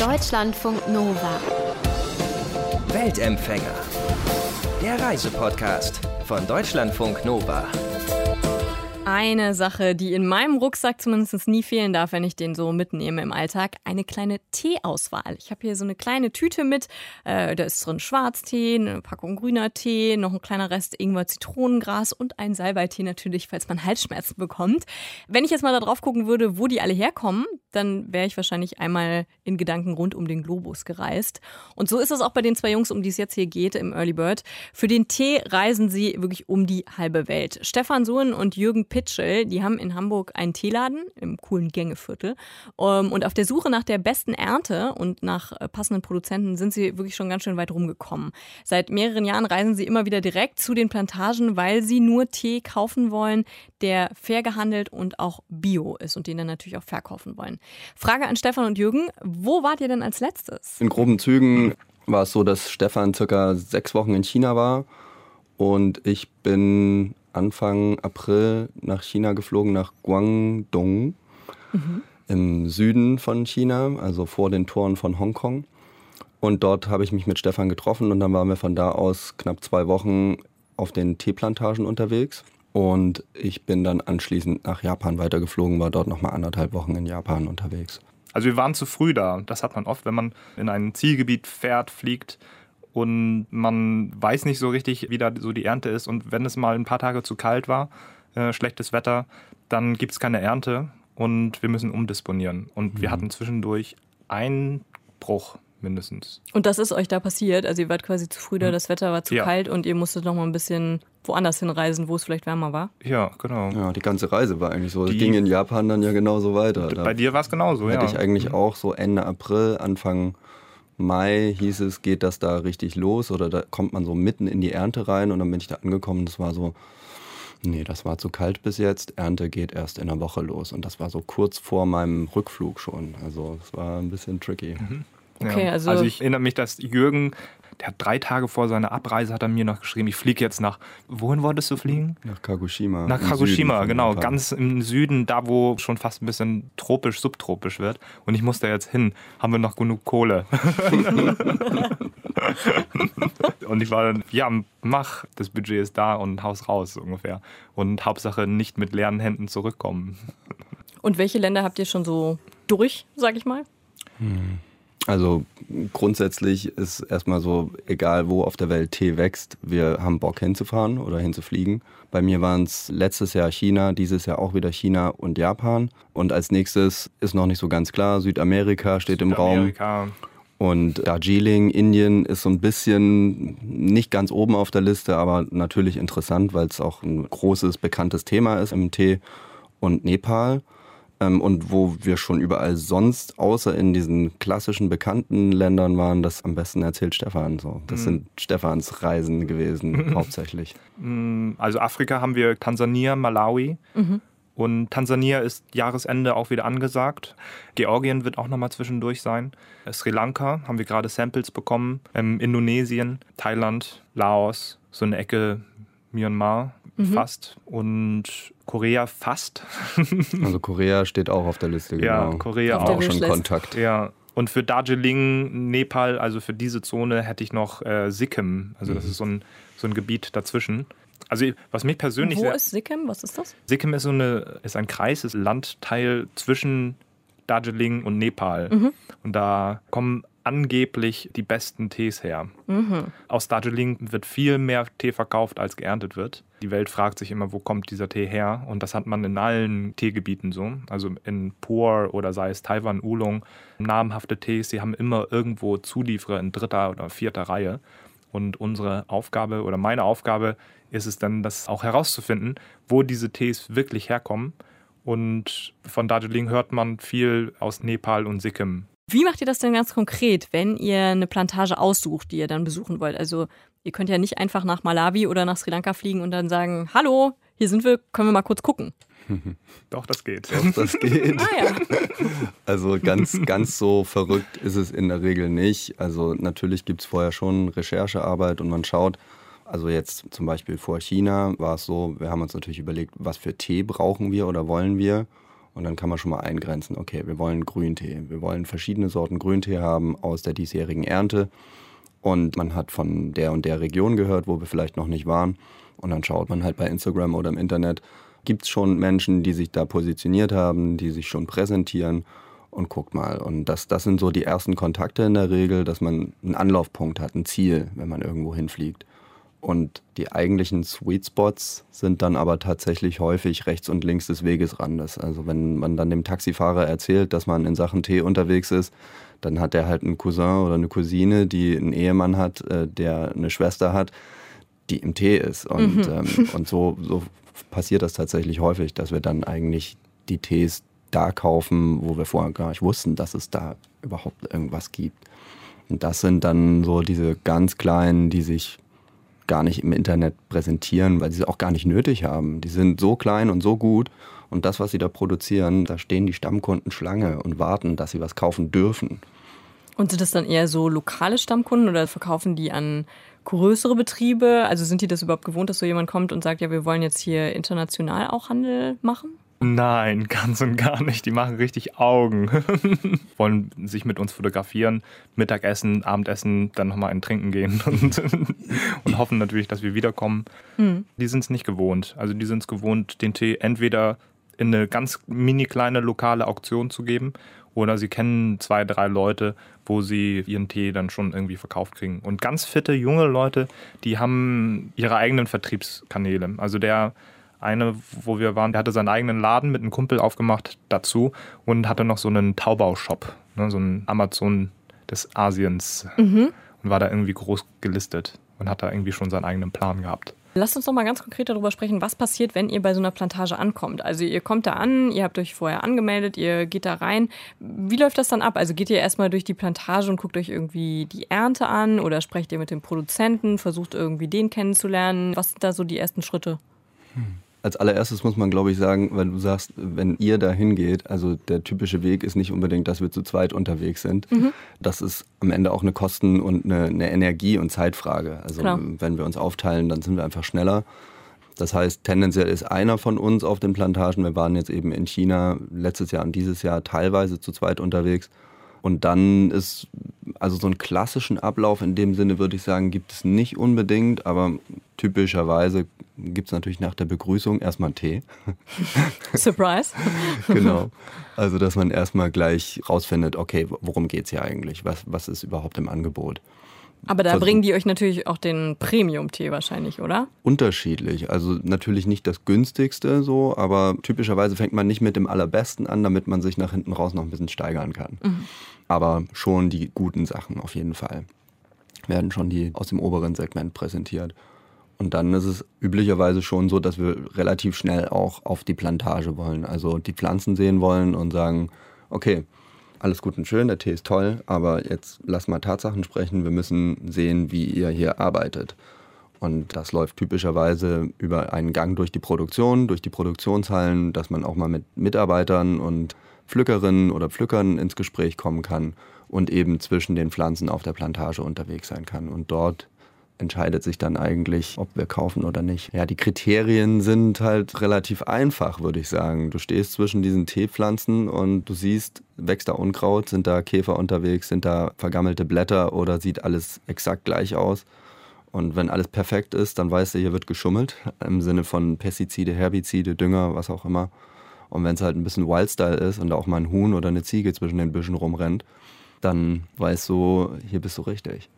Deutschlandfunk Nova. Weltempfänger. Der Reisepodcast von Deutschlandfunk Nova. Eine Sache, die in meinem Rucksack zumindest nie fehlen darf, wenn ich den so mitnehme im Alltag, eine kleine Teeauswahl. Ich habe hier so eine kleine Tüte mit, äh, da ist drin Schwarztee, eine Packung grüner Tee, noch ein kleiner Rest Ingwer Zitronengras und ein Salbeitee natürlich, falls man Halsschmerzen bekommt. Wenn ich jetzt mal da drauf gucken würde, wo die alle herkommen, dann wäre ich wahrscheinlich einmal in Gedanken rund um den Globus gereist. Und so ist es auch bei den zwei Jungs, um die es jetzt hier geht im Early Bird. Für den Tee reisen sie wirklich um die halbe Welt. Stefan Sohn und Jürgen Pitschel, die haben in Hamburg einen Teeladen im coolen Gängeviertel. Ähm, und auf der Suche nach der besten Ernte und nach äh, passenden Produzenten sind sie wirklich schon ganz schön weit rumgekommen. Seit mehreren Jahren reisen sie immer wieder direkt zu den Plantagen, weil sie nur Tee kaufen wollen, der fair gehandelt und auch bio ist und den dann natürlich auch verkaufen wollen. Frage an Stefan und Jürgen, wo wart ihr denn als letztes? In groben Zügen war es so, dass Stefan circa sechs Wochen in China war und ich bin Anfang April nach China geflogen, nach Guangdong mhm. im Süden von China, also vor den Toren von Hongkong. Und dort habe ich mich mit Stefan getroffen und dann waren wir von da aus knapp zwei Wochen auf den Teeplantagen unterwegs. Und ich bin dann anschließend nach Japan weitergeflogen, war dort nochmal anderthalb Wochen in Japan unterwegs. Also wir waren zu früh da. Das hat man oft, wenn man in ein Zielgebiet fährt, fliegt und man weiß nicht so richtig, wie da so die Ernte ist. Und wenn es mal ein paar Tage zu kalt war, äh, schlechtes Wetter, dann gibt es keine Ernte und wir müssen umdisponieren. Und mhm. wir hatten zwischendurch einen Bruch mindestens. Und das ist euch da passiert? Also ihr wart quasi zu früh da, mhm. das Wetter war zu ja. kalt und ihr musstet noch mal ein bisschen woanders hinreisen, wo es vielleicht wärmer war? Ja, genau. Ja, die ganze Reise war eigentlich so. Es ging in Japan dann ja genauso weiter. Da bei dir war es genauso, hätte ja. Hätte ich eigentlich mhm. auch so Ende April, Anfang Mai hieß es, geht das da richtig los oder da kommt man so mitten in die Ernte rein und dann bin ich da angekommen. Das war so, nee, das war zu kalt bis jetzt. Ernte geht erst in einer Woche los und das war so kurz vor meinem Rückflug schon. Also es war ein bisschen tricky. Mhm. Okay, ja. also, also ich erinnere mich, dass Jürgen, der hat drei Tage vor seiner Abreise hat er mir noch geschrieben, ich fliege jetzt nach, wohin wolltest du fliegen? Nach Kagoshima. Nach Kagoshima, genau, ganz im Süden, da wo schon fast ein bisschen tropisch, subtropisch wird. Und ich muss da jetzt hin, haben wir noch genug Kohle. und ich war dann, ja, mach, das Budget ist da und Haus raus ungefähr. Und Hauptsache nicht mit leeren Händen zurückkommen. Und welche Länder habt ihr schon so durch, sag ich mal? Hm. Also grundsätzlich ist erstmal so, egal wo auf der Welt Tee wächst, wir haben Bock hinzufahren oder hinzufliegen. Bei mir waren es letztes Jahr China, dieses Jahr auch wieder China und Japan. Und als nächstes ist noch nicht so ganz klar, Südamerika steht Südamerika. im Raum. Und Darjeeling, Indien ist so ein bisschen nicht ganz oben auf der Liste, aber natürlich interessant, weil es auch ein großes, bekanntes Thema ist im Tee. Und Nepal. Ähm, und wo wir schon überall sonst, außer in diesen klassischen bekannten Ländern waren, das am besten erzählt Stefan. So. Das mhm. sind Stefans Reisen gewesen, hauptsächlich. Mm, also Afrika haben wir Tansania, Malawi. Mhm. Und Tansania ist Jahresende auch wieder angesagt. Georgien wird auch nochmal zwischendurch sein. Äh, Sri Lanka haben wir gerade Samples bekommen. Ähm, Indonesien, Thailand, Laos, so eine Ecke Myanmar mhm. fast. Und Korea fast. also Korea steht auch auf der Liste, genau. Ja, Korea auch. auch schon Kontakt. Ja. Und für Darjeeling, Nepal, also für diese Zone hätte ich noch äh, Sikkim. Also das mhm. ist so ein, so ein Gebiet dazwischen. Also was mich persönlich Wo ist Sikkim? Was ist das? Sikkim ist so eine ist ein Kreis, ist Landteil zwischen Darjeeling und Nepal. Mhm. Und da kommen angeblich die besten Tees her. Mhm. Aus Darjeeling wird viel mehr Tee verkauft, als geerntet wird. Die Welt fragt sich immer, wo kommt dieser Tee her? Und das hat man in allen Teegebieten so. Also in Pur oder sei es Taiwan, Oolong, namhafte Tees, die haben immer irgendwo Zulieferer in dritter oder vierter Reihe. Und unsere Aufgabe oder meine Aufgabe ist es dann, das auch herauszufinden, wo diese Tees wirklich herkommen. Und von Darjeeling hört man viel aus Nepal und Sikkim. Wie macht ihr das denn ganz konkret, wenn ihr eine Plantage aussucht, die ihr dann besuchen wollt? Also ihr könnt ja nicht einfach nach Malawi oder nach Sri Lanka fliegen und dann sagen, hallo, hier sind wir, können wir mal kurz gucken. Doch, das geht. Doch, das geht. ah, ja. Also ganz, ganz so verrückt ist es in der Regel nicht. Also natürlich gibt es vorher schon Recherchearbeit und man schaut, also jetzt zum Beispiel vor China war es so, wir haben uns natürlich überlegt, was für Tee brauchen wir oder wollen wir. Und dann kann man schon mal eingrenzen, okay, wir wollen Grüntee. Wir wollen verschiedene Sorten Grüntee haben aus der diesjährigen Ernte. Und man hat von der und der Region gehört, wo wir vielleicht noch nicht waren. Und dann schaut man halt bei Instagram oder im Internet, gibt es schon Menschen, die sich da positioniert haben, die sich schon präsentieren und guckt mal. Und das, das sind so die ersten Kontakte in der Regel, dass man einen Anlaufpunkt hat, ein Ziel, wenn man irgendwo hinfliegt. Und die eigentlichen Sweet Spots sind dann aber tatsächlich häufig rechts und links des Wegesrandes. Also wenn man dann dem Taxifahrer erzählt, dass man in Sachen Tee unterwegs ist, dann hat er halt einen Cousin oder eine Cousine, die einen Ehemann hat, äh, der eine Schwester hat, die im Tee ist. Und, mhm. ähm, und so, so passiert das tatsächlich häufig, dass wir dann eigentlich die Tees da kaufen, wo wir vorher gar nicht wussten, dass es da überhaupt irgendwas gibt. Und das sind dann so diese ganz kleinen, die sich gar nicht im Internet präsentieren, weil sie es auch gar nicht nötig haben. Die sind so klein und so gut. Und das, was sie da produzieren, da stehen die Stammkunden Schlange und warten, dass sie was kaufen dürfen. Und sind das dann eher so lokale Stammkunden oder verkaufen die an größere Betriebe? Also sind die das überhaupt gewohnt, dass so jemand kommt und sagt, ja, wir wollen jetzt hier international auch Handel machen? Nein, ganz und gar nicht. Die machen richtig Augen. Wollen sich mit uns fotografieren, Mittagessen, Abendessen, dann nochmal ein Trinken gehen und, und, hoffen natürlich, dass wir wiederkommen. Mhm. Die sind es nicht gewohnt. Also die sind es gewohnt, den Tee entweder in eine ganz mini kleine lokale Auktion zu geben oder sie kennen zwei, drei Leute, wo sie ihren Tee dann schon irgendwie verkauft kriegen. Und ganz fitte junge Leute, die haben ihre eigenen Vertriebskanäle. Also der eine, wo wir waren, der hatte seinen eigenen Laden mit einem Kumpel aufgemacht dazu und hatte noch so einen Taubau-Shop, ne, so ein Amazon des Asiens mhm. und war da irgendwie groß gelistet und hat da irgendwie schon seinen eigenen Plan gehabt. Lasst uns noch mal ganz konkret darüber sprechen, was passiert, wenn ihr bei so einer Plantage ankommt. Also ihr kommt da an, ihr habt euch vorher angemeldet, ihr geht da rein. Wie läuft das dann ab? Also geht ihr erstmal durch die Plantage und guckt euch irgendwie die Ernte an oder sprecht ihr mit dem Produzenten, versucht irgendwie den kennenzulernen? Was sind da so die ersten Schritte? Hm als allererstes muss man, glaube ich, sagen, weil du sagst, wenn ihr da hingeht, also der typische Weg ist nicht unbedingt, dass wir zu zweit unterwegs sind. Mhm. Das ist am Ende auch eine Kosten- und eine, eine Energie- und Zeitfrage. Also Klar. wenn wir uns aufteilen, dann sind wir einfach schneller. Das heißt, tendenziell ist einer von uns auf den Plantagen. Wir waren jetzt eben in China letztes Jahr und dieses Jahr teilweise zu zweit unterwegs. Und dann ist, also so einen klassischen Ablauf in dem Sinne würde ich sagen, gibt es nicht unbedingt, aber typischerweise gibt es natürlich nach der Begrüßung erstmal einen Tee. Surprise. genau. Also, dass man erstmal gleich rausfindet, okay, worum geht es hier eigentlich? Was, was ist überhaupt im Angebot? Aber da bringen die euch natürlich auch den Premium-Tee wahrscheinlich, oder? Unterschiedlich. Also natürlich nicht das günstigste so, aber typischerweise fängt man nicht mit dem allerbesten an, damit man sich nach hinten raus noch ein bisschen steigern kann. Mhm. Aber schon die guten Sachen auf jeden Fall. Werden schon die aus dem oberen Segment präsentiert. Und dann ist es üblicherweise schon so, dass wir relativ schnell auch auf die Plantage wollen. Also die Pflanzen sehen wollen und sagen, okay, alles gut und schön, der Tee ist toll, aber jetzt lass mal Tatsachen sprechen. Wir müssen sehen, wie ihr hier arbeitet. Und das läuft typischerweise über einen Gang durch die Produktion, durch die Produktionshallen, dass man auch mal mit Mitarbeitern und Pflückerinnen oder Pflückern ins Gespräch kommen kann und eben zwischen den Pflanzen auf der Plantage unterwegs sein kann. Und dort entscheidet sich dann eigentlich, ob wir kaufen oder nicht. Ja, die Kriterien sind halt relativ einfach, würde ich sagen. Du stehst zwischen diesen Teepflanzen und du siehst, wächst da Unkraut, sind da Käfer unterwegs, sind da vergammelte Blätter oder sieht alles exakt gleich aus. Und wenn alles perfekt ist, dann weißt du, hier wird geschummelt im Sinne von Pestizide, Herbizide, Dünger, was auch immer. Und wenn es halt ein bisschen Wildstyle ist und da auch mal ein Huhn oder eine Ziege zwischen den Büschen rumrennt, dann weißt du, hier bist du richtig.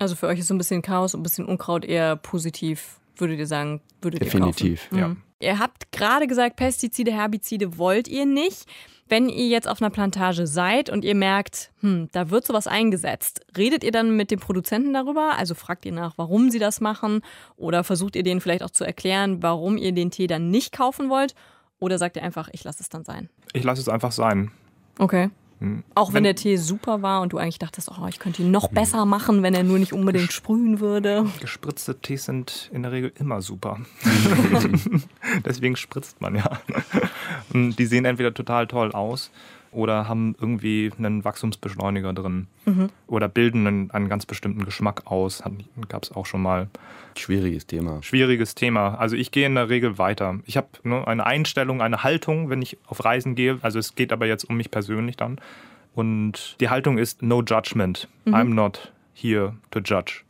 Also für euch ist so ein bisschen Chaos und ein bisschen Unkraut eher positiv, würdet ihr sagen, würdet Definitiv, ihr kaufen? ja. Ihr habt gerade gesagt, Pestizide, Herbizide wollt ihr nicht. Wenn ihr jetzt auf einer Plantage seid und ihr merkt, hm, da wird sowas eingesetzt, redet ihr dann mit dem Produzenten darüber? Also fragt ihr nach, warum sie das machen? Oder versucht ihr denen vielleicht auch zu erklären, warum ihr den Tee dann nicht kaufen wollt? Oder sagt ihr einfach, ich lasse es dann sein? Ich lasse es einfach sein. Okay. Hm. Auch wenn, wenn, der Tee super war und du eigentlich dachtest, oh, ich könnte ihn noch hm. besser machen, wenn er nur nicht unbedingt sprühen würde. Gespritzte Tees sind in der Regel immer super. Deswegen spritzt man ja. Die sehen entweder total toll aus oder haben irgendwie einen Wachstumsbeschleuniger drin oder bilden einen, einen ganz bestimmten Geschmack aus. Gab es auch schon mal. Schwieriges Thema. Schwieriges Thema. Also ich gehe in der Regel weiter. Ich habe ne, eine Einstellung, eine Haltung, wenn ich auf Reisen gehe. Also es geht aber jetzt um mich persönlich dann. Und die Haltung ist No Judgment. I'm not here to judge.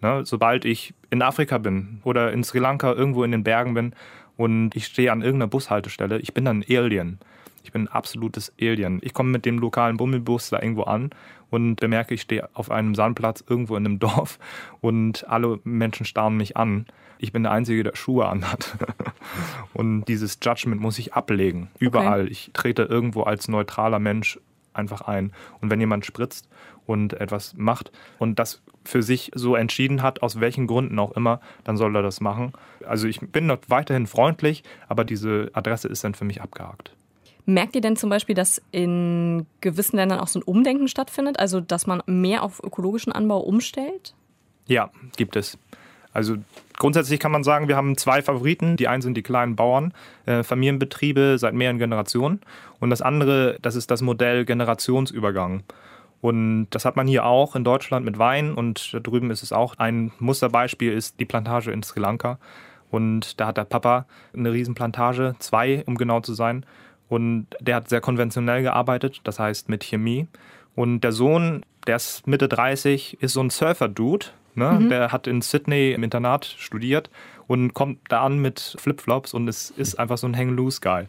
Ne, sobald ich in Afrika bin oder in Sri Lanka irgendwo in den Bergen bin und ich stehe an irgendeiner Bushaltestelle, ich bin dann ein Alien. Ich bin ein absolutes Alien. Ich komme mit dem lokalen Bummelbus da irgendwo an und bemerke, ich stehe auf einem Sandplatz irgendwo in einem Dorf und alle Menschen starren mich an. Ich bin der Einzige, der Schuhe anhat. und dieses Judgment muss ich ablegen. Überall. Ich trete irgendwo als neutraler Mensch einfach ein. Und wenn jemand spritzt und etwas macht und das für sich so entschieden hat, aus welchen Gründen auch immer, dann soll er das machen. Also ich bin noch weiterhin freundlich, aber diese Adresse ist dann für mich abgehakt. Merkt ihr denn zum Beispiel, dass in gewissen Ländern auch so ein Umdenken stattfindet? Also, dass man mehr auf ökologischen Anbau umstellt? Ja, gibt es. Also grundsätzlich kann man sagen, wir haben zwei Favoriten. Die einen sind die kleinen Bauern, äh, Familienbetriebe seit mehreren Generationen. Und das andere, das ist das Modell Generationsübergang. Und das hat man hier auch in Deutschland mit Wein und da drüben ist es auch. Ein Musterbeispiel ist die Plantage in Sri Lanka. Und da hat der Papa eine Riesenplantage, zwei, um genau zu sein. Und der hat sehr konventionell gearbeitet, das heißt mit Chemie. Und der Sohn, der ist Mitte 30, ist so ein Surfer-Dude. Ne? Der hat in Sydney im Internat studiert und kommt da an mit Flipflops und es ist einfach so ein Hang-Loose-Guy.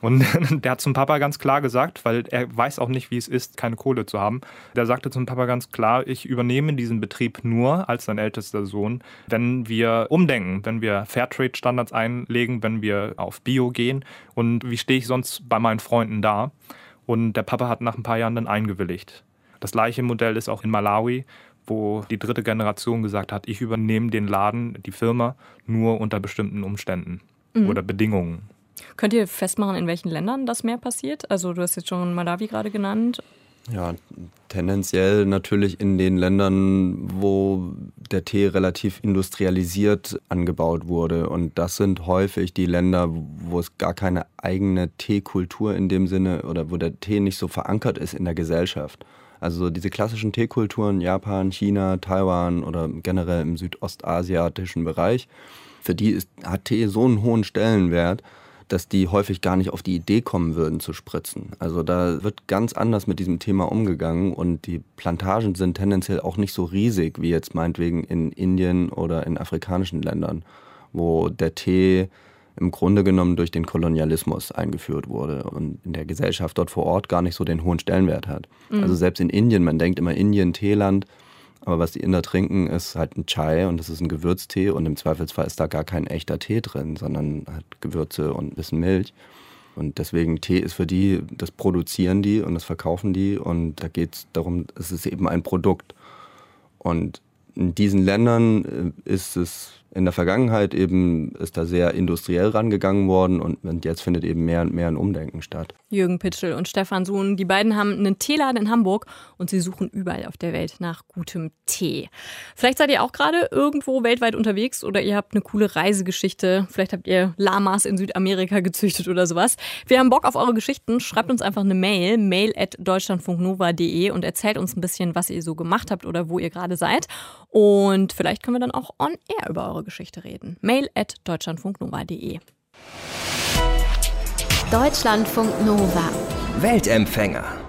Und der hat zum Papa ganz klar gesagt, weil er weiß auch nicht, wie es ist, keine Kohle zu haben. Der sagte zum Papa ganz klar, ich übernehme diesen Betrieb nur als sein ältester Sohn, wenn wir umdenken, wenn wir Fairtrade-Standards einlegen, wenn wir auf Bio gehen. Und wie stehe ich sonst bei meinen Freunden da? Und der Papa hat nach ein paar Jahren dann eingewilligt. Das gleiche Modell ist auch in Malawi, wo die dritte Generation gesagt hat, ich übernehme den Laden, die Firma, nur unter bestimmten Umständen oder Bedingungen. Könnt ihr festmachen, in welchen Ländern das mehr passiert? Also, du hast jetzt schon Malawi gerade genannt. Ja, tendenziell natürlich in den Ländern, wo der Tee relativ industrialisiert angebaut wurde. Und das sind häufig die Länder, wo es gar keine eigene Teekultur in dem Sinne oder wo der Tee nicht so verankert ist in der Gesellschaft. Also diese klassischen Teekulturen, Japan, China, Taiwan oder generell im südostasiatischen Bereich, für die ist, hat Tee so einen hohen Stellenwert, dass die häufig gar nicht auf die Idee kommen würden zu spritzen. Also da wird ganz anders mit diesem Thema umgegangen und die Plantagen sind tendenziell auch nicht so riesig wie jetzt meinetwegen in Indien oder in afrikanischen Ländern, wo der Tee im Grunde genommen durch den Kolonialismus eingeführt wurde und in der Gesellschaft dort vor Ort gar nicht so den hohen Stellenwert hat. Also selbst in Indien, man denkt immer Indien, Teeland, aber was die Inder trinken, ist halt ein Chai und das ist ein Gewürztee und im Zweifelsfall ist da gar kein echter Tee drin, sondern halt Gewürze und ein bisschen Milch. Und deswegen Tee ist für die, das produzieren die und das verkaufen die und da geht es darum, es ist eben ein Produkt. Und in diesen Ländern äh, ist es in der Vergangenheit eben, ist da sehr industriell rangegangen worden und jetzt findet eben mehr und mehr ein Umdenken statt. Jürgen Pitschel und Stefan Sohn, die beiden haben einen Teeladen in Hamburg und sie suchen überall auf der Welt nach gutem Tee. Vielleicht seid ihr auch gerade irgendwo weltweit unterwegs oder ihr habt eine coole Reisegeschichte. Vielleicht habt ihr Lamas in Südamerika gezüchtet oder sowas. Wir haben Bock auf eure Geschichten. Schreibt uns einfach eine Mail, mail at deutschlandfunknova.de und erzählt uns ein bisschen, was ihr so gemacht habt oder wo ihr gerade seid. Und vielleicht können wir dann auch on air über eure Geschichte reden. Mail at deutschlandfunknova.de. Deutschlandfunk Nova. Weltempfänger.